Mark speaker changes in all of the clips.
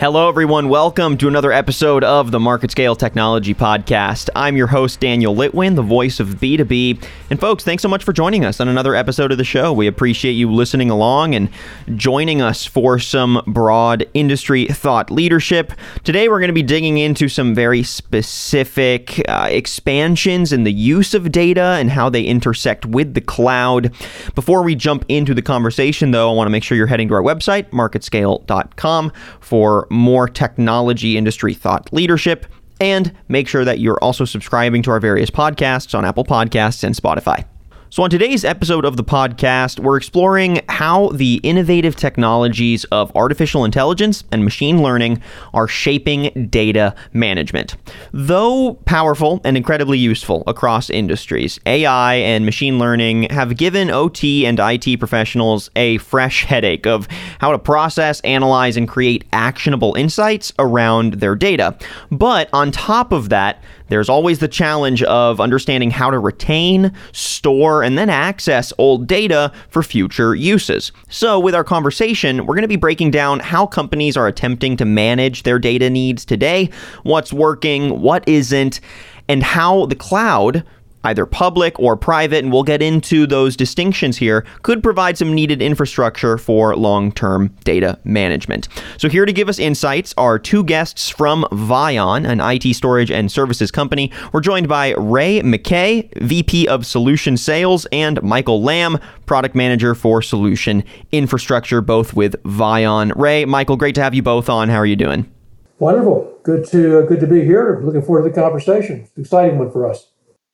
Speaker 1: Hello, everyone. Welcome to another episode of the Market Scale Technology Podcast. I'm your host, Daniel Litwin, the voice of B2B. And, folks, thanks so much for joining us on another episode of the show. We appreciate you listening along and joining us for some broad industry thought leadership. Today, we're going to be digging into some very specific uh, expansions in the use of data and how they intersect with the cloud. Before we jump into the conversation, though, I want to make sure you're heading to our website, marketscale.com, for more technology industry thought leadership. And make sure that you're also subscribing to our various podcasts on Apple Podcasts and Spotify. So, on today's episode of the podcast, we're exploring how the innovative technologies of artificial intelligence and machine learning are shaping data management. Though powerful and incredibly useful across industries, AI and machine learning have given OT and IT professionals a fresh headache of how to process, analyze, and create actionable insights around their data. But on top of that, there's always the challenge of understanding how to retain, store, and then access old data for future uses. So, with our conversation, we're going to be breaking down how companies are attempting to manage their data needs today, what's working, what isn't, and how the cloud either public or private, and we'll get into those distinctions here, could provide some needed infrastructure for long term data management. So, here to give us insights are two guests from Vion, an IT storage and services company. We're joined by Ray McKay, VP of Solution Sales, and Michael Lamb, Product Manager for Solution Infrastructure, both with Vion. Ray, Michael, great to have you both on. How are you doing?
Speaker 2: Wonderful. Good to uh, good to be here. Looking forward to the conversation. Exciting one for us.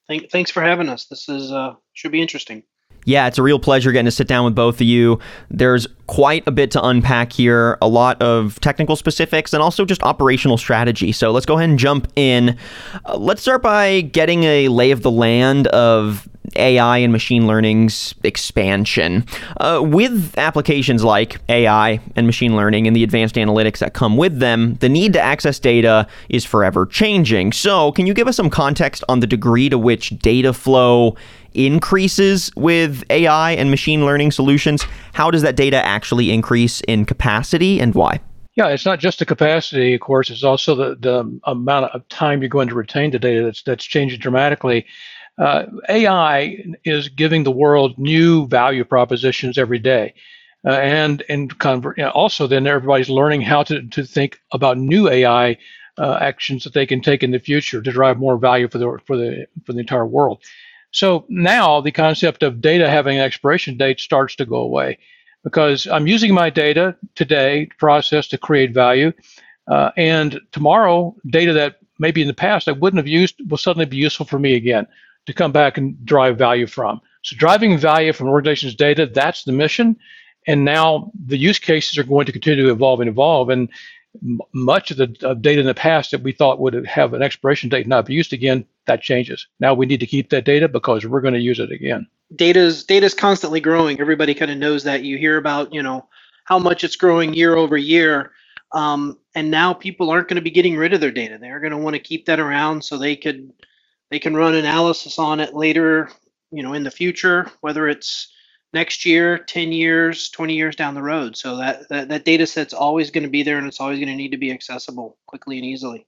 Speaker 3: Thank, thanks for having us. This is uh, should be interesting.
Speaker 1: Yeah, it's a real pleasure getting to sit down with both of you. There's quite a bit to unpack here, a lot of technical specifics and also just operational strategy. So let's go ahead and jump in. Uh, let's start by getting a lay of the land of AI and machine learning's expansion. Uh, with applications like AI and machine learning and the advanced analytics that come with them, the need to access data is forever changing. So, can you give us some context on the degree to which data flow increases with AI and machine learning solutions? How does that data actually increase in capacity and why?
Speaker 2: Yeah, it's not just the capacity, of course, it's also the, the amount of time you're going to retain the data that's, that's changing dramatically. Uh, AI is giving the world new value propositions every day. Uh, and and convert, you know, also then everybody's learning how to, to think about new AI uh, actions that they can take in the future to drive more value for the for the for the entire world. So now the concept of data having an expiration date starts to go away because I'm using my data today to process to create value, uh, and tomorrow data that maybe in the past I wouldn't have used will suddenly be useful for me again to come back and drive value from. So driving value from an organization's data, that's the mission. And now the use cases are going to continue to evolve and evolve. And m- much of the data in the past that we thought would have an expiration date not be used again, that changes. Now we need to keep that data because we're going to use it again.
Speaker 3: Data's data's constantly growing. Everybody kind of knows that. You hear about, you know, how much it's growing year over year. Um, and now people aren't going to be getting rid of their data. They're going to want to keep that around so they could they can run analysis on it later, you know, in the future, whether it's next year, 10 years, 20 years down the road. So that that, that data set's always going to be there and it's always going to need to be accessible quickly and easily.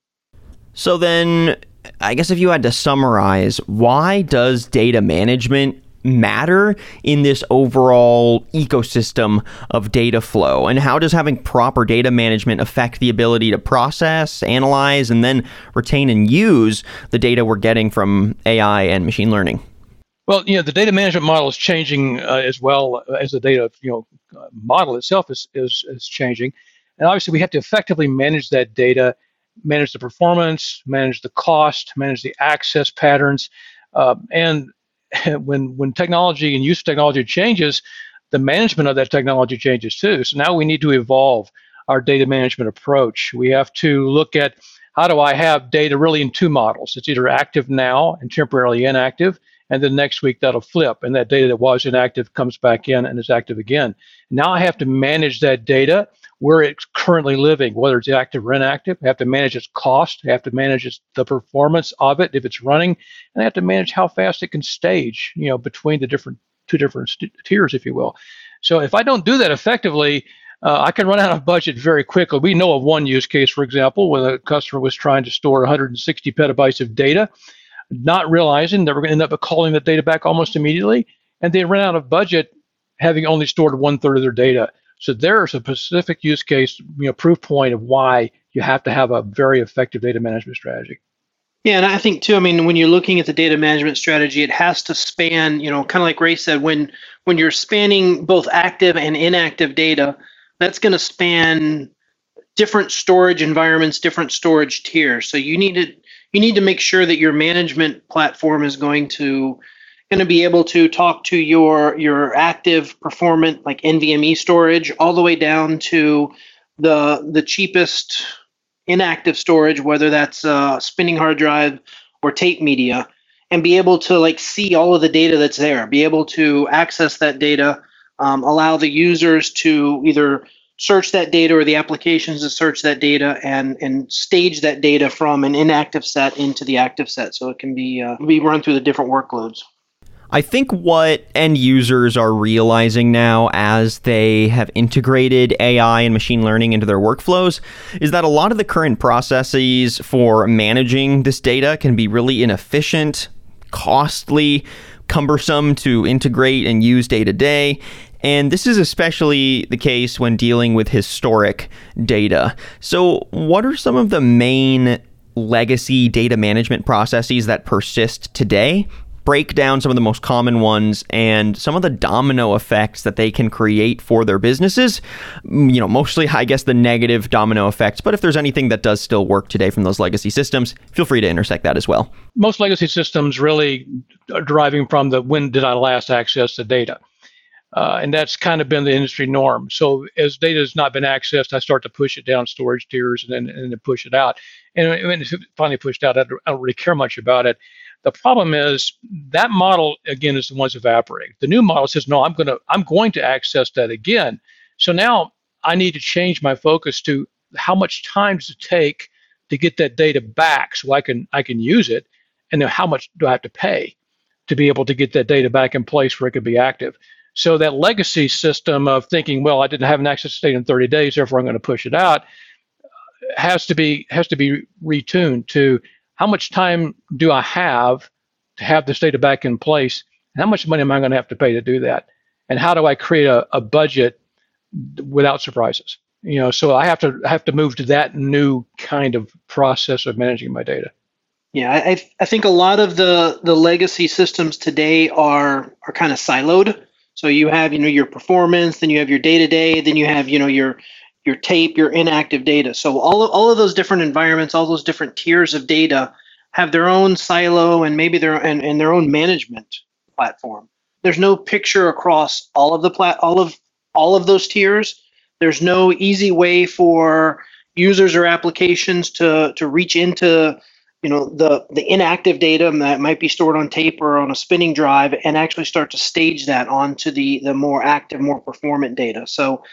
Speaker 1: So then I guess if you had to summarize, why does data management matter in this overall ecosystem of data flow? And how does having proper data management affect the ability to process, analyze, and then retain and use the data we're getting from AI and machine learning?
Speaker 2: Well, you know, the data management model is changing uh, as well as the data, you know, model itself is, is, is changing. And obviously, we have to effectively manage that data, manage the performance, manage the cost, manage the access patterns, uh, and when when technology and use of technology changes, the management of that technology changes too. So now we need to evolve our data management approach. We have to look at how do I have data really in two models? It's either active now and temporarily inactive, and then next week that'll flip, and that data that was inactive comes back in and is active again. Now I have to manage that data where it's currently living, whether it's active or inactive. Have to manage its cost. Have to manage its, the performance of it if it's running, and I have to manage how fast it can stage, you know, between the different two different st- tiers, if you will. So if I don't do that effectively, uh, I can run out of budget very quickly. We know of one use case, for example, when a customer was trying to store 160 petabytes of data, not realizing they were going to end up calling the data back almost immediately, and they ran out of budget having only stored one third of their data. So there's a specific use case, you know, proof point of why you have to have a very effective data management strategy.
Speaker 3: Yeah, and I think too. I mean, when you're looking at the data management strategy, it has to span. You know, kind of like Ray said, when when you're spanning both active and inactive data, that's going to span different storage environments, different storage tiers. So you need to you need to make sure that your management platform is going to going to be able to talk to your your active performant like NVMe storage all the way down to the the cheapest inactive storage, whether that's a spinning hard drive or tape media, and be able to like see all of the data that's there, be able to access that data, um, allow the users to either search that data or the applications to search that data and and stage that data from an inactive set into the active set so it can be uh, be run through the different workloads
Speaker 1: I think what end users are realizing now as they have integrated AI and machine learning into their workflows is that a lot of the current processes for managing this data can be really inefficient, costly, cumbersome to integrate and use day to day. And this is especially the case when dealing with historic data. So, what are some of the main legacy data management processes that persist today? Break down some of the most common ones and some of the domino effects that they can create for their businesses. Mm, you know, mostly, I guess, the negative domino effects. But if there's anything that does still work today from those legacy systems, feel free to intersect that as well.
Speaker 2: Most legacy systems really are deriving from the when did I last access the data? Uh, and that's kind of been the industry norm. So as data has not been accessed, I start to push it down storage tiers and then and push it out. And when it's finally pushed out, I don't really care much about it. The problem is that model again is the one's evaporating. The new model says, no, I'm gonna I'm going to access that again. So now I need to change my focus to how much time does it take to get that data back so I can I can use it, and then how much do I have to pay to be able to get that data back in place where it can be active. So that legacy system of thinking, well, I didn't have an access state in 30 days, therefore I'm going to push it out, has to be has to be retuned to how much time do I have to have this data back in place, and how much money am I going to have to pay to do that, and how do I create a, a budget without surprises? You know, so I have to have to move to that new kind of process of managing my data.
Speaker 3: Yeah, I, I think a lot of the the legacy systems today are are kind of siloed. So you have, you know, your performance, then you have your day to day, then you have, you know, your your tape, your inactive data. So all of, all of those different environments, all those different tiers of data have their own silo and maybe their and, and their own management platform. There's no picture across all of the plat all of all of those tiers. There's no easy way for users or applications to to reach into you know the the inactive data that might be stored on tape or on a spinning drive and actually start to stage that onto the the more active more performant data so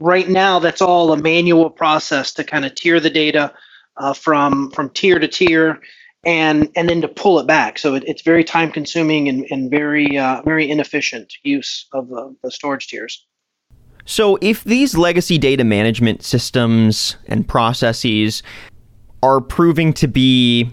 Speaker 3: right now that's all a manual process to kind of tier the data uh, from from tier to tier and and then to pull it back. So it, it's very time consuming and, and very uh, very inefficient use of the, the storage tiers.
Speaker 1: So, if these legacy data management systems and processes are proving to be,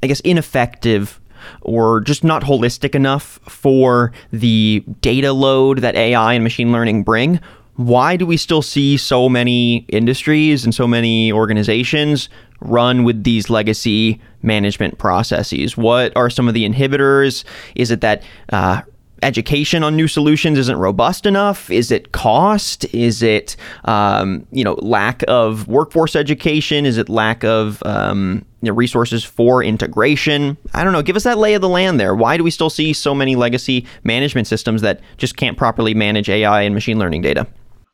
Speaker 1: I guess, ineffective or just not holistic enough for the data load that AI and machine learning bring, why do we still see so many industries and so many organizations run with these legacy management processes? What are some of the inhibitors? Is it that uh, education on new solutions isn't robust enough? Is it cost? Is it um, you know lack of workforce education? Is it lack of um, you know, resources for integration? I don't know. Give us that lay of the land there. Why do we still see so many legacy management systems that just can't properly manage AI and machine learning data?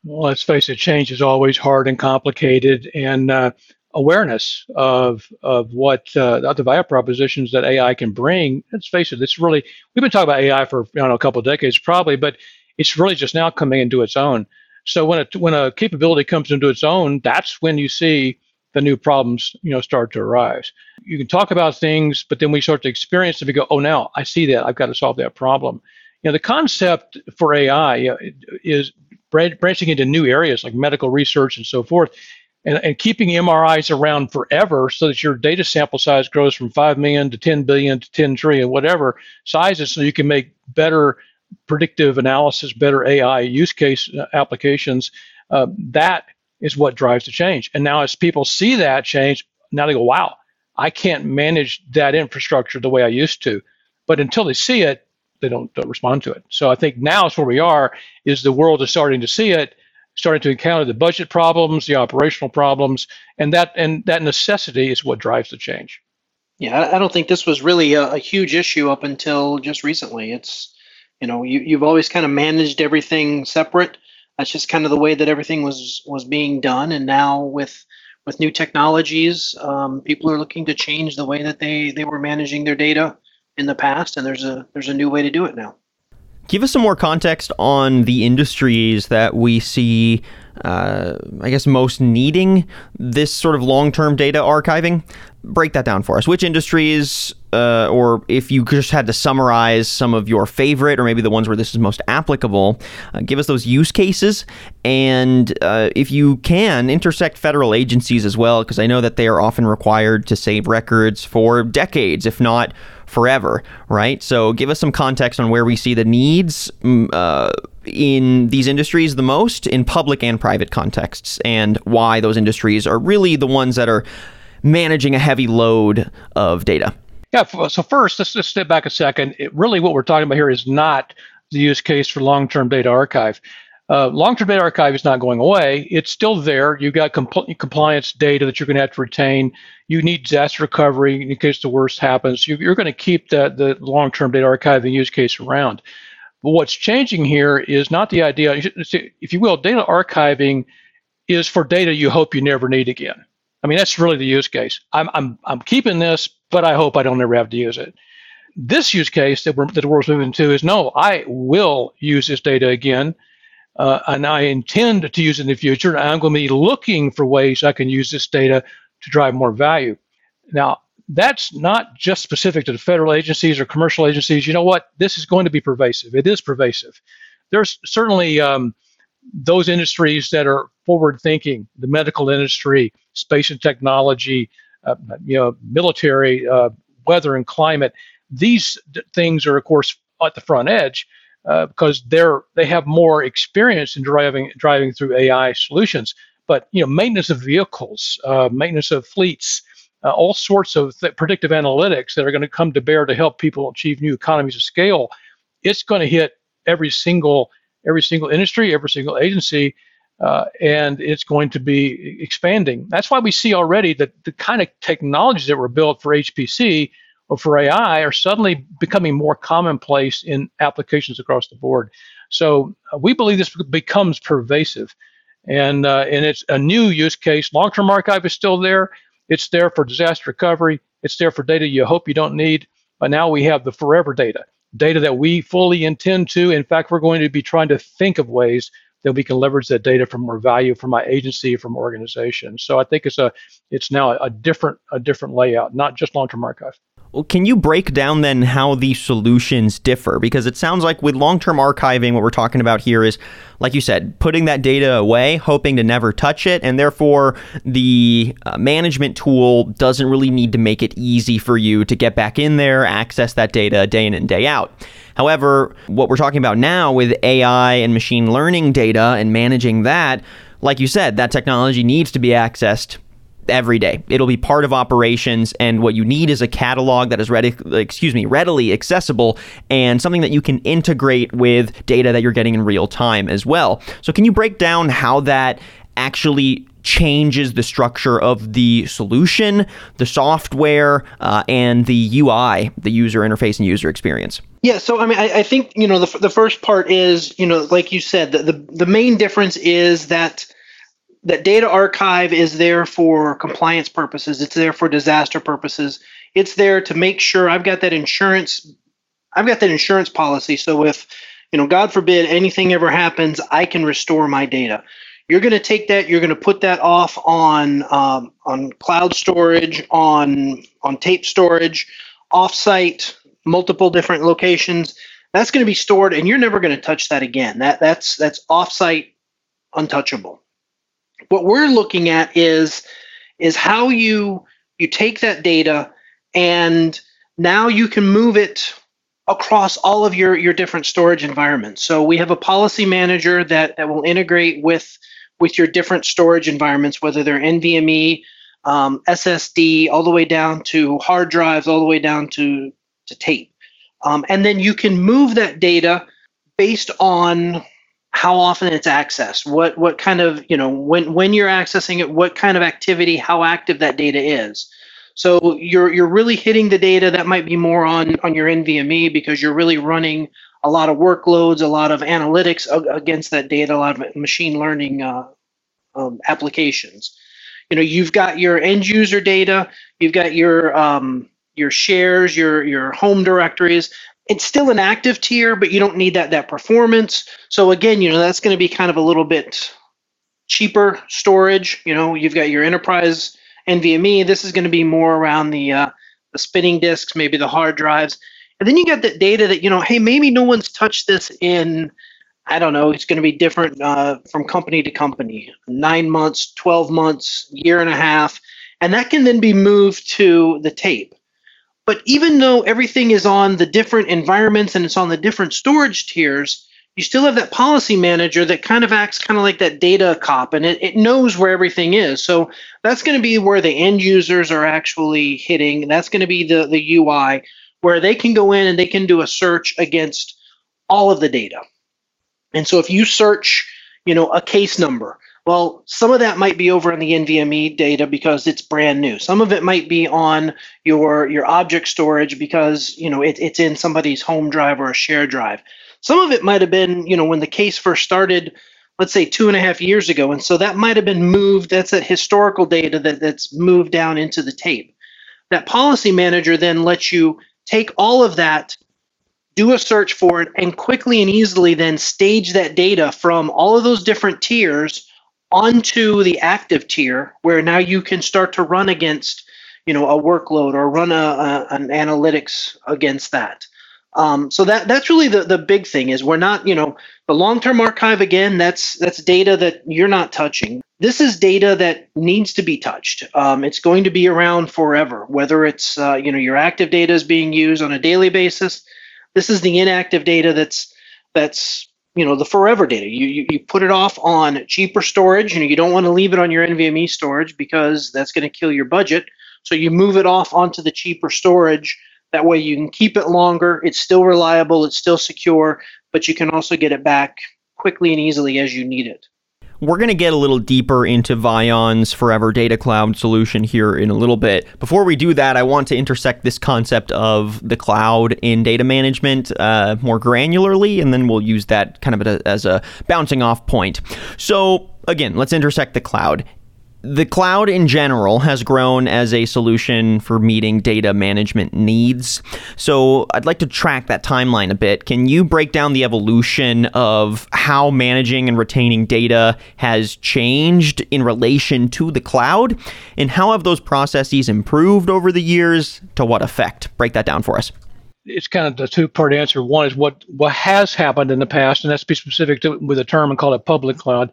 Speaker 2: Well, let's face it, change is always hard and complicated, and uh, awareness of of what uh, the value propositions that AI can bring. Let's face it, it's really we've been talking about AI for don't know a couple of decades probably, but it's really just now coming into its own. So when a when a capability comes into its own, that's when you see the new problems you know start to arise. You can talk about things, but then we start to experience them. We go, oh, now I see that. I've got to solve that problem. You know, the concept for AI is branching into new areas like medical research and so forth and, and keeping MRIs around forever so that your data sample size grows from 5 million to 10 billion to 10 trillion, whatever sizes, so you can make better predictive analysis, better AI use case uh, applications. Uh, that is what drives the change. And now, as people see that change, now they go, wow, I can't manage that infrastructure the way I used to. But until they see it, they don't, don't respond to it. So I think now is where we are, is the world is starting to see it starting to encounter the budget problems, the operational problems, and that and that necessity is what drives the change.
Speaker 3: Yeah, I don't think this was really a, a huge issue up until just recently. It's you know you, you've always kind of managed everything separate. That's just kind of the way that everything was was being done, and now with with new technologies, um, people are looking to change the way that they they were managing their data in the past, and there's a there's a new way to do it now.
Speaker 1: Give us some more context on the industries that we see, uh, I guess, most needing this sort of long term data archiving. Break that down for us. Which industries, uh, or if you just had to summarize some of your favorite, or maybe the ones where this is most applicable, uh, give us those use cases. And uh, if you can, intersect federal agencies as well, because I know that they are often required to save records for decades, if not forever, right? So give us some context on where we see the needs mm, uh, in these industries the most in public and private contexts and why those industries are really the ones that are managing a heavy load of data.
Speaker 2: Yeah, so first, let's step back a second. It, really, what we're talking about here is not the use case for long term data archive. Uh, long-term data archive is not going away. It's still there. You've got compl- compliance data that you're going to have to retain. You need disaster recovery in case the worst happens. You, are going to keep that the long-term data archive and use case around. But what's changing here is not the idea. If you will, data archiving is for data you hope you never need again. I mean, that's really the use case. I'm I'm I'm keeping this, but I hope I don't ever have to use it. This use case that, we're, that the world's moving to is no, I will use this data again uh, and I intend to use it in the future. I'm going to be looking for ways I can use this data to drive more value. Now, that's not just specific to the federal agencies or commercial agencies. You know what? This is going to be pervasive. It is pervasive. There's certainly um, those industries that are forward thinking, the medical industry, space and technology, uh, you know, military, uh, weather and climate. These things are, of course, at the front edge uh, because they're they have more experience in driving driving through AI solutions. But you know, maintenance of vehicles, uh, maintenance of fleets, uh, all sorts of th- predictive analytics that are going to come to bear to help people achieve new economies of scale. It's going to hit every single every single industry, every single agency. Uh, and it's going to be expanding. That's why we see already that the kind of technologies that were built for HPC for AI are suddenly becoming more commonplace in applications across the board. So uh, we believe this becomes pervasive, and uh, and it's a new use case. Long-term archive is still there. It's there for disaster recovery. It's there for data you hope you don't need. But now we have the forever data, data that we fully intend to. In fact, we're going to be trying to think of ways that we can leverage that data for more value for my agency, from organization. So I think it's a it's now a different a different layout, not just long-term archive.
Speaker 1: Can you break down then how these solutions differ? Because it sounds like with long term archiving, what we're talking about here is, like you said, putting that data away, hoping to never touch it, and therefore the uh, management tool doesn't really need to make it easy for you to get back in there, access that data day in and day out. However, what we're talking about now with AI and machine learning data and managing that, like you said, that technology needs to be accessed every day. It'll be part of operations, and what you need is a catalog that is ready, excuse me, readily accessible, and something that you can integrate with data that you're getting in real time as well. So, can you break down how that actually changes the structure of the solution, the software, uh, and the UI, the user interface and user experience?
Speaker 3: Yeah, so I mean, I, I think you know the, the first part is you know like you said the, the the main difference is that that data archive is there for compliance purposes. It's there for disaster purposes. It's there to make sure I've got that insurance. I've got that insurance policy. So if, you know, God forbid anything ever happens, I can restore my data. You're going to take that. You're going to put that off on um, on cloud storage, on on tape storage, offsite, multiple different locations. That's going to be stored, and you're never going to touch that again. That that's that's offsite, untouchable. What we're looking at is is how you you take that data and now you can move it across all of your your different storage environments. So we have a policy manager that that will integrate with with your different storage environments, whether they're NVMe, um, SSD, all the way down to hard drives, all the way down to to tape, um, and then you can move that data based on how often it's accessed, what what kind of you know when when you're accessing it, what kind of activity, how active that data is. So you're you're really hitting the data that might be more on on your NVMe because you're really running a lot of workloads, a lot of analytics against that data, a lot of machine learning uh, um, applications. You know, you've got your end user data, you've got your um, your shares, your your home directories. It's still an active tier, but you don't need that that performance. So again, you know, that's going to be kind of a little bit cheaper storage. You know, you've got your enterprise NVMe. This is going to be more around the uh, the spinning disks, maybe the hard drives. And then you got the data that, you know, hey, maybe no one's touched this in, I don't know, it's going to be different uh, from company to company nine months, 12 months, year and a half. And that can then be moved to the tape. But even though everything is on the different environments and it's on the different storage tiers, you still have that policy manager that kind of acts kind of like that data cop and it, it knows where everything is. So that's going to be where the end users are actually hitting. That's going to be the, the UI where they can go in and they can do a search against all of the data. And so if you search, you know, a case number, well, some of that might be over in the NVMe data because it's brand new. Some of it might be on your your object storage because you know it, it's in somebody's home drive or a shared drive. Some of it might have been, you know, when the case first started, let's say two and a half years ago, and so that might have been moved. That's that historical data that, that's moved down into the tape. That policy manager then lets you take all of that, do a search for it, and quickly and easily then stage that data from all of those different tiers onto the active tier, where now you can start to run against, you know, a workload or run a, a an analytics against that. Um, so that that's really the, the big thing is we're not, you know, the long-term archive again, that's that's data that you're not touching. This is data that needs to be touched. Um, it's going to be around forever, whether it's uh, you know your active data is being used on a daily basis. This is the inactive data that's that's you know the forever data. You, you you put it off on cheaper storage, and you don't want to leave it on your NVMe storage because that's going to kill your budget. So you move it off onto the cheaper storage that way you can keep it longer. It's still reliable, it's still secure, but you can also get it back quickly and easily as you need it.
Speaker 1: We're going to get a little deeper into Vion's Forever Data Cloud solution here in a little bit. Before we do that, I want to intersect this concept of the cloud in data management uh, more granularly, and then we'll use that kind of as a bouncing off point. So, again, let's intersect the cloud the cloud in general has grown as a solution for meeting data management needs. So I'd like to track that timeline a bit. Can you break down the evolution of how managing and retaining data has changed in relation to the cloud? And how have those processes improved over the years? To what effect? Break that down for us
Speaker 2: it's kind of the two part answer. One is what what has happened in the past, and that's be specific to with a term and call it public cloud,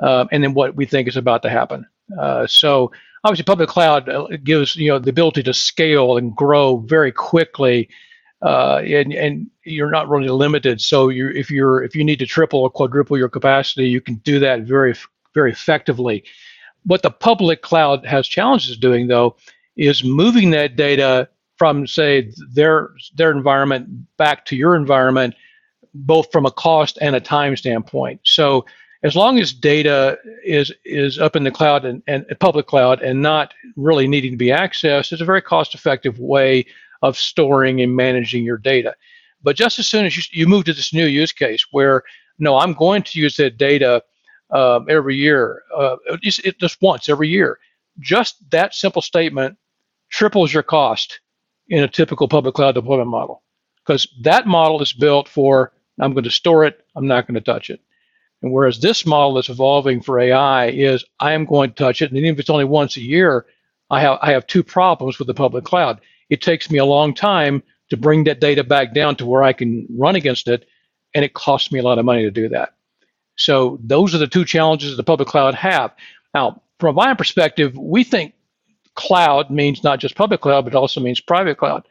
Speaker 2: uh, and then what we think is about to happen. Uh, so obviously, public cloud uh, gives you know the ability to scale and grow very quickly, uh, and and you're not really limited. So you if you're if you need to triple or quadruple your capacity, you can do that very very effectively. What the public cloud has challenges doing though is moving that data from say their their environment back to your environment, both from a cost and a time standpoint. So as long as data is is up in the cloud and, and public cloud and not really needing to be accessed, it's a very cost effective way of storing and managing your data. But just as soon as you, you move to this new use case where no, I'm going to use that data um, every year, uh, it, just once every year. Just that simple statement triples your cost in a typical public cloud deployment model because that model is built for I'm going to store it, I'm not going to touch it. And whereas this model that's evolving for AI is I am going to touch it, and even if it's only once a year, I have I have two problems with the public cloud. It takes me a long time to bring that data back down to where I can run against it, and it costs me a lot of money to do that. So those are the two challenges that the public cloud have. Now, from my perspective, we think cloud means not just public cloud, but also means private cloud.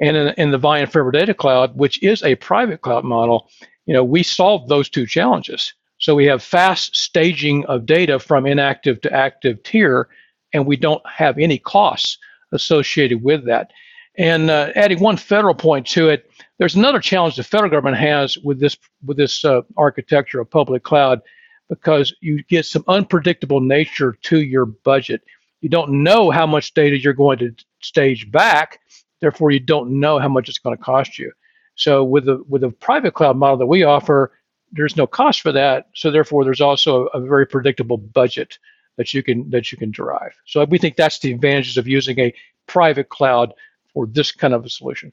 Speaker 2: And in, in the Vion Forever Data Cloud, which is a private cloud model, you know, we solve those two challenges. So we have fast staging of data from inactive to active tier, and we don't have any costs associated with that. And uh, adding one federal point to it, there's another challenge the federal government has with this with this uh, architecture of public cloud, because you get some unpredictable nature to your budget. You don't know how much data you're going to stage back, therefore you don't know how much it's going to cost you. So with the with the private cloud model that we offer, there's no cost for that. So therefore, there's also a, very predictable budget that you can that you can derive. So we think that's the advantages of using a private cloud for this kind of a solution.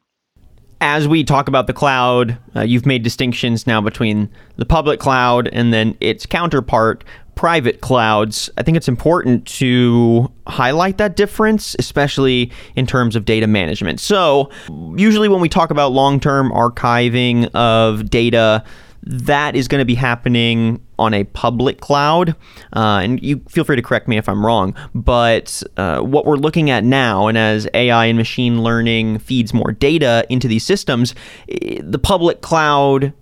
Speaker 1: As we talk about the cloud, uh, you've made distinctions now between the public cloud and then its counterpart, private clouds. I think it's important to highlight that difference, especially in terms of data management. So, usually when we talk about long term archiving of data, that is going to be happening on a public cloud. Uh, and you feel free to correct me if I'm wrong. But uh, what we're looking at now, and as AI and machine learning feeds more data into these systems, the public cloud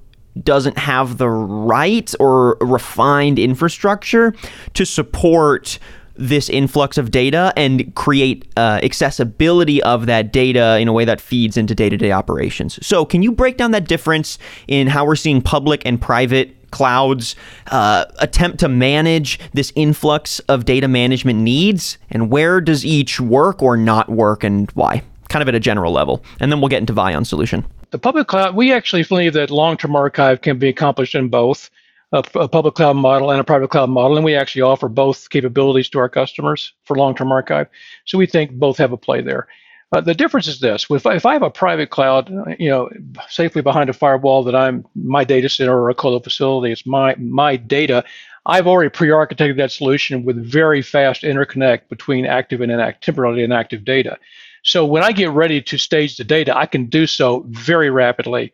Speaker 1: doesn't have the right or refined infrastructure to support this influx of data and create uh, accessibility of that data in a way that feeds into day to day operations. So, can you break down that difference in how we're seeing public and private clouds uh, attempt to manage this influx of data management needs and where does each work or not work and why? Kind of at a general level. And then we'll get into Vion's solution.
Speaker 2: The public cloud, we actually believe that long term archive can be accomplished in both a, a, public cloud model and a private cloud model, and we actually offer both capabilities to our customers for long-term archive. So we think both have a play there. Uh, the difference is this: if I, if I have a private cloud, you know, safely behind a firewall that I'm my data center or a colo facility, it's my my data. I've already pre-architected that solution with very fast interconnect between active and inactive, temporarily inactive data. So when I get ready to stage the data, I can do so very rapidly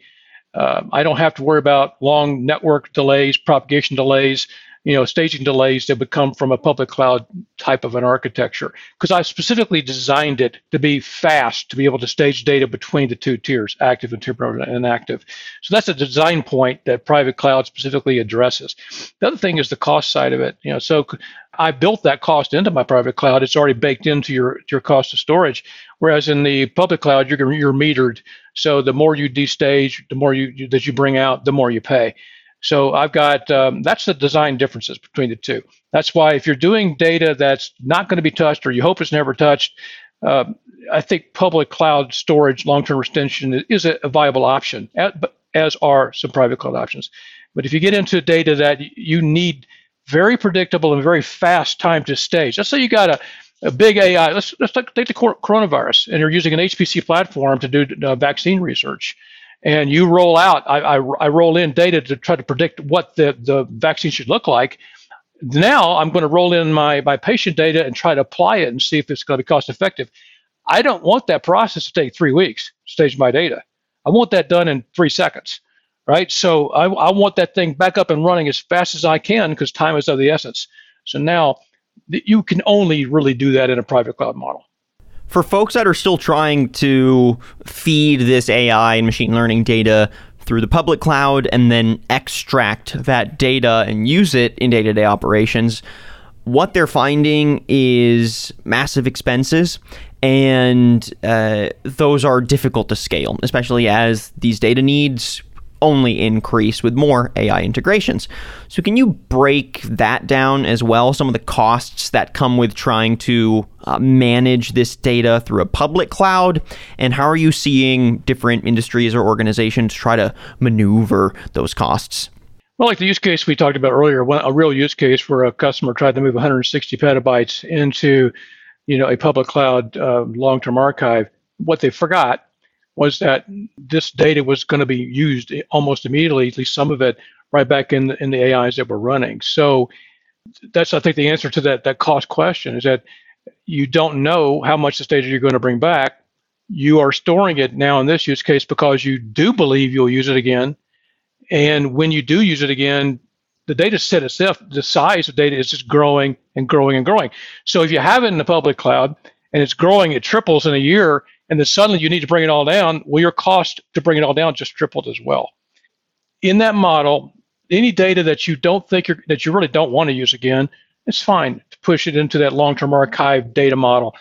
Speaker 2: uh, I don't have to worry about long network delays, propagation delays, you know, staging delays that would come from a public cloud type of an architecture. Because I specifically designed it to be fast, to be able to stage data between the two tiers, active and temporary and inactive. So that's a design point that private cloud specifically addresses. The other thing is the cost side of it. You know, so I built that cost into my private cloud. It's already baked into your your cost of storage. Whereas in the public cloud, you're you're metered. So the more you destage, the more you, you that you bring out, the more you pay. So I've got um, that's the design differences between the two. That's why if you're doing data that's not going to be touched or you hope it's never touched, uh, I think public cloud storage, long-term extension is a, a viable option, as are some private cloud options. But if you get into data that you need very predictable and very fast time to stage. Let's say you got a, a big AI. Let's let's take the coronavirus, and you're using an HPC platform to do uh, vaccine research, and you roll out. I, I, I roll in data to try to predict what the the vaccine should look like. Now I'm going to roll in my my patient data and try to apply it and see if it's going to be cost effective. I don't want that process to take three weeks. Stage my data. I want that done in three seconds right? So I, I want that thing back up and running as fast as I can because time is of the essence. So now you can only really do that in a private cloud model.
Speaker 1: For folks that are still trying to feed this AI and machine learning data through the public cloud and then extract that data and use it in day to day operations, what they're finding is massive expenses and uh, those are difficult to scale, especially as these data needs only increase with more AI integrations. So, can you break that down as well? Some of the costs that come with trying to uh, manage this data through a public cloud, and how are you seeing different industries or organizations try to maneuver those costs?
Speaker 2: Well, like the use case we talked about earlier, a real use case where a customer tried to move 160 petabytes into, you know, a public cloud uh, long-term archive. What they forgot was that this data was going to be used almost immediately, at least some of it, right back in the, in the AIs that were running. So that's, I think, the answer to that that cost question is that you don't know how much this data you're going to bring back. You are storing it now in this use case because you do believe you'll use it again and when you do use it again, the data set itself, the size of data is just growing and growing and growing. So if you have it in the public cloud and it's growing, it triples in a year, and then suddenly you need to bring it all down, well, your cost to bring it all down just tripled as well. In that model, any data that you don't think that you really don't want to use again, it's fine to push it into that long-term archive data model.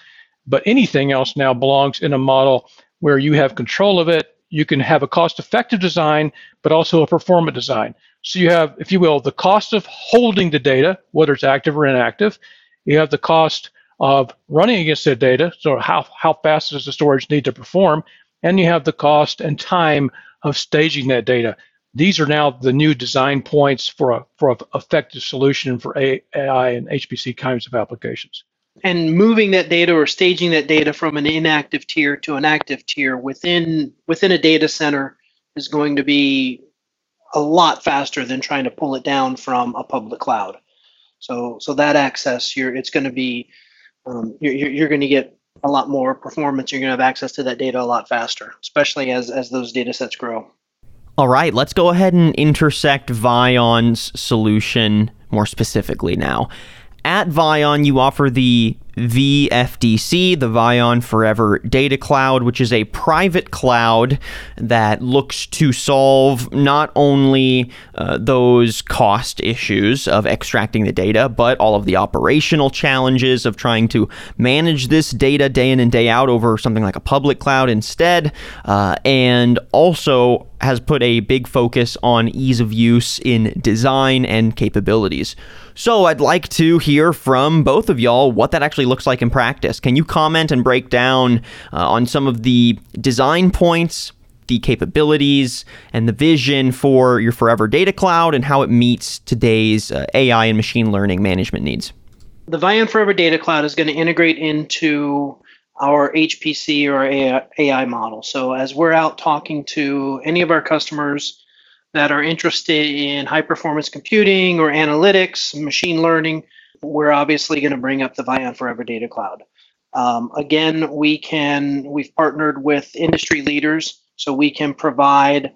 Speaker 2: But anything else now belongs in a model where you have control of it you can have a cost effective design, but also a performant design. So you have, if you will, the cost of holding the data, whether it's active or inactive. You have the cost of running against that data, so how, how fast does the storage need to perform? And you have the cost and time of staging that data. These are now the new design points for a for an effective solution for AI and HPC kinds of applications
Speaker 3: and moving that data or staging that data from an inactive tier to an active tier within within a data center is going to be a lot faster than trying to pull it down from a public cloud. So so that access, you're it's going to be um, you're you're going to get a lot more performance. You're going to have access to that data a lot faster, especially as as those data sets grow.
Speaker 1: All right, let's go ahead and intersect Vion's solution more specifically now. At Vion, you offer the VFDC, the Vion Forever Data Cloud, which is a private cloud that looks to solve not only uh, those cost issues of extracting the data, but all of the operational challenges of trying to manage this data day in and day out over something like a public cloud instead, uh, and also has put a big focus on ease of use in design and capabilities. So I'd like to hear from both of y'all what that actually looks like in practice. Can you comment and break down uh, on some of the design points, the capabilities, and the vision for your Forever Data Cloud and how it meets today's uh, AI and machine learning management needs?
Speaker 3: The Vion Forever Data Cloud is going to integrate into our HPC or AI model. So as we're out talking to any of our customers that are interested in high performance computing or analytics, machine learning, we're obviously going to bring up the Vion Forever Data Cloud. Um, again, we can we've partnered with industry leaders, so we can provide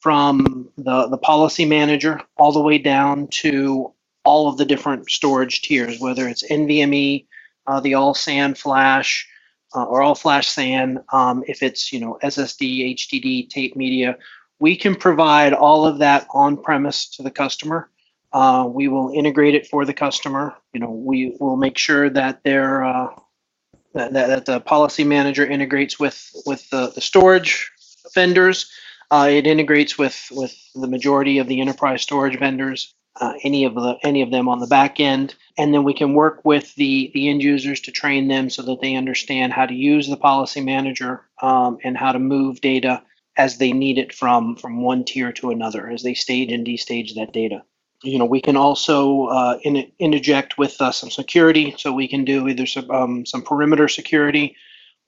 Speaker 3: from the the policy manager all the way down to all of the different storage tiers, whether it's NVMe, uh, the all SAN flash, uh, or all flash SAN. Um, if it's you know SSD, HDD, tape media, we can provide all of that on premise to the customer. Uh, we will integrate it for the customer. You know, we will make sure that they're uh, that, that the policy manager integrates with with the, the storage vendors. Uh, it integrates with with the majority of the enterprise storage vendors. Uh, any of the any of them on the back end, and then we can work with the the end users to train them so that they understand how to use the policy manager um, and how to move data as they need it from from one tier to another as they stage and destage that data. You know we can also uh, in, interject with uh, some security. So we can do either some, um, some perimeter security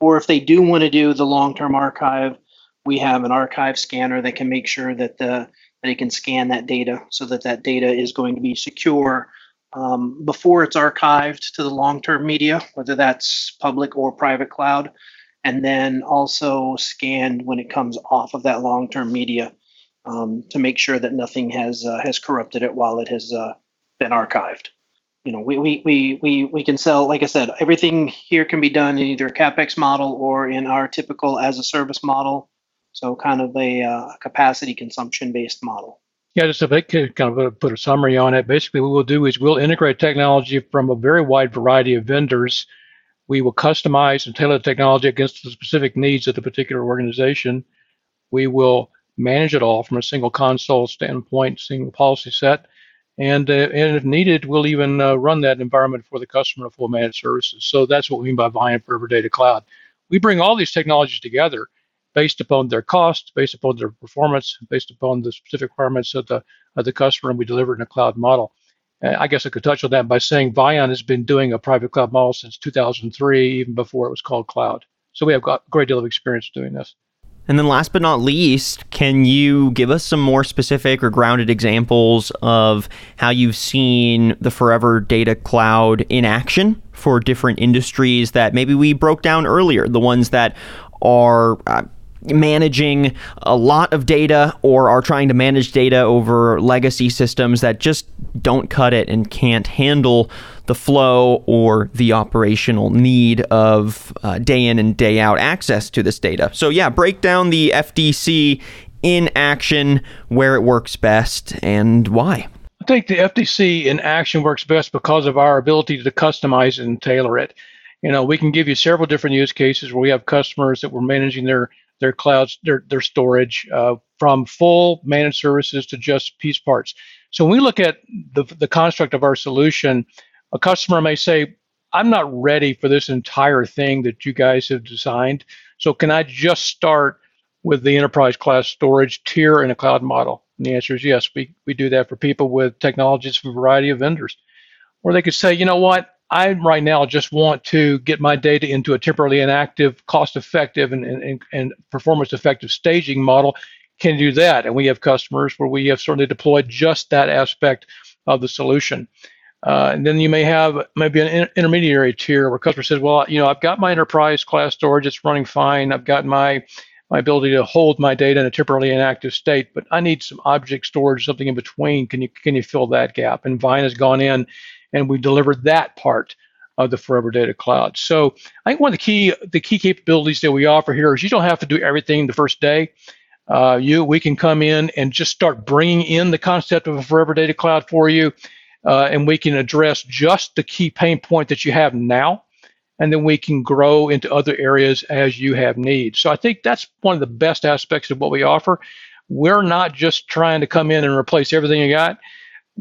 Speaker 3: or if they do want to do the long-term archive we have an archive scanner that can make sure that the that it can scan that data so that that data is going to be secure um, before it's archived to the long-term media whether that's public or private cloud and then also scanned when it comes off of that long-term media um, to make sure that nothing has uh, has corrupted it while it has uh, been archived. You know, we, we, we, we, we can sell, like I said, everything here can be done in either a CapEx model or in our typical as a service model. So kind of a uh, capacity consumption based model.
Speaker 2: Yeah, just to kind of put a summary on it, basically what we'll do is we'll integrate technology from a very wide variety of vendors we will customize and tailor the technology against the specific needs of the particular organization. We will manage it all from a single console standpoint, single policy set. And, uh, and if needed, we'll even uh, run that environment for the customer full managed services. So that's what we mean by Vion Forever Data Cloud. We bring all these technologies together based upon their cost, based upon their performance, based upon the specific requirements of the of the customer, and we deliver in a cloud model. Uh, I guess I could touch on that by saying Vion has been doing a private cloud model since 2003, even before it was called cloud. So we have got a great deal of experience doing this.
Speaker 1: And then, last but not least, can you give us some more specific or grounded examples of how you've seen the Forever Data Cloud in action for different industries that maybe we broke down earlier? The ones that are uh, managing a lot of data or are trying to manage data over legacy systems that just don't cut it and can't handle the flow or the operational need of uh, day in and day out access to this data. So, yeah, break down the FDC in action, where it works best, and why.
Speaker 2: I think the FDC in action works best because of our ability to customize and tailor it. You know, we can give you several different use cases where we have customers that we're managing their their clouds, their their storage uh, from full managed services to just piece parts. So when we look at the the construct of our solution, a customer may say, "I'm not ready for this entire thing that you guys have designed. So can I just start with the enterprise class storage tier in a cloud model?" And the answer is yes. We we do that for people with technologies from a variety of vendors. Or they could say, "You know what? I right now just want to get my data into a temporarily inactive, cost effective, and, and, and performance effective staging model. Can do that. And we have customers where we have certainly deployed just that aspect of the solution. Uh, and then you may have maybe an in- intermediary tier where customer says, well, you know, I've got my enterprise class storage, it's running fine. I've got my my ability to hold my data in a temporarily inactive state, but I need some object storage, something in between. Can you can you fill that gap? And Vion has gone in and we delivered that part of the Forever Data Cloud. So I think one of the key the key capabilities that we offer here is you don't have to do everything the first day. Uh, you we can come in and just start bringing in the concept of a Forever Data Cloud for you, uh, and we can address just the key pain point that you have now, and then we can grow into other areas as you have needs. So I think that's one of the best aspects of what we offer. We're not just trying to come in and replace everything you got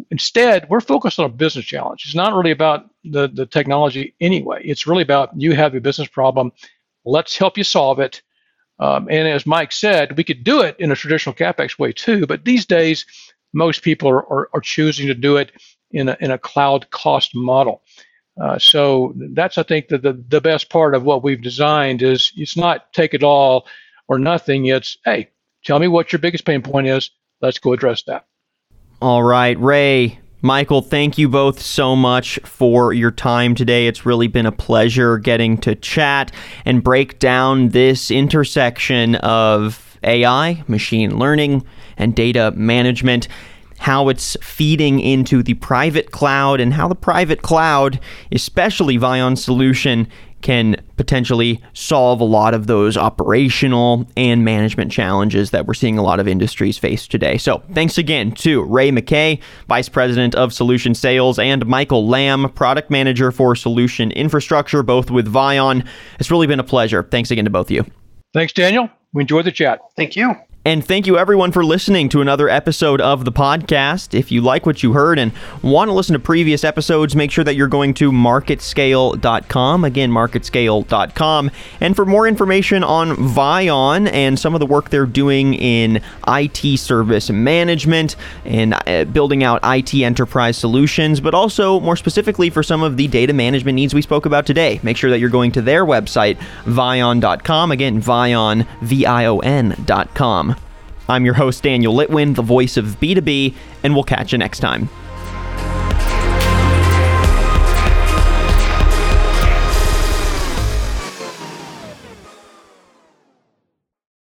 Speaker 2: Instead, we're focused on a business challenge. It's not really about the, the technology anyway. It's really about you have a business problem. Let's help you solve it. Um, and as Mike said, we could do it in a traditional CapEx way too, but these days, most people are, are, are choosing to do it in a, in a cloud cost model. Uh, so that's, I think, the, the, the best part of what we've designed is it's not take it all or nothing. It's, hey, tell me what your biggest pain point is. Let's go address that.
Speaker 1: All right, Ray, Michael, thank you both so much for your time today. It's really been a pleasure getting to chat and break down this intersection of AI, machine learning, and data management, how it's feeding into the private cloud, and how the private cloud, especially Vion's solution, can potentially solve a lot of those operational and management challenges that we're seeing a lot of industries face today. So, thanks again to Ray McKay, Vice President of Solution Sales, and Michael Lamb, Product Manager for Solution Infrastructure, both with Vion. It's really been a pleasure. Thanks again to both of you.
Speaker 2: Thanks, Daniel. We enjoyed the chat.
Speaker 3: Thank you.
Speaker 1: And thank you everyone for listening to another episode of the podcast. If you like what you heard and want to listen to previous episodes, make sure that you're going to marketscale.com. Again, marketscale.com. And for more information on Vion and some of the work they're doing in IT service management and uh, building out IT enterprise solutions, but also more specifically for some of the data management needs we spoke about today, make sure that you're going to their website, vion.com. Again, vion, V I O N.com. I'm your host, Daniel Litwin, the voice of B2B, and we'll catch you next time.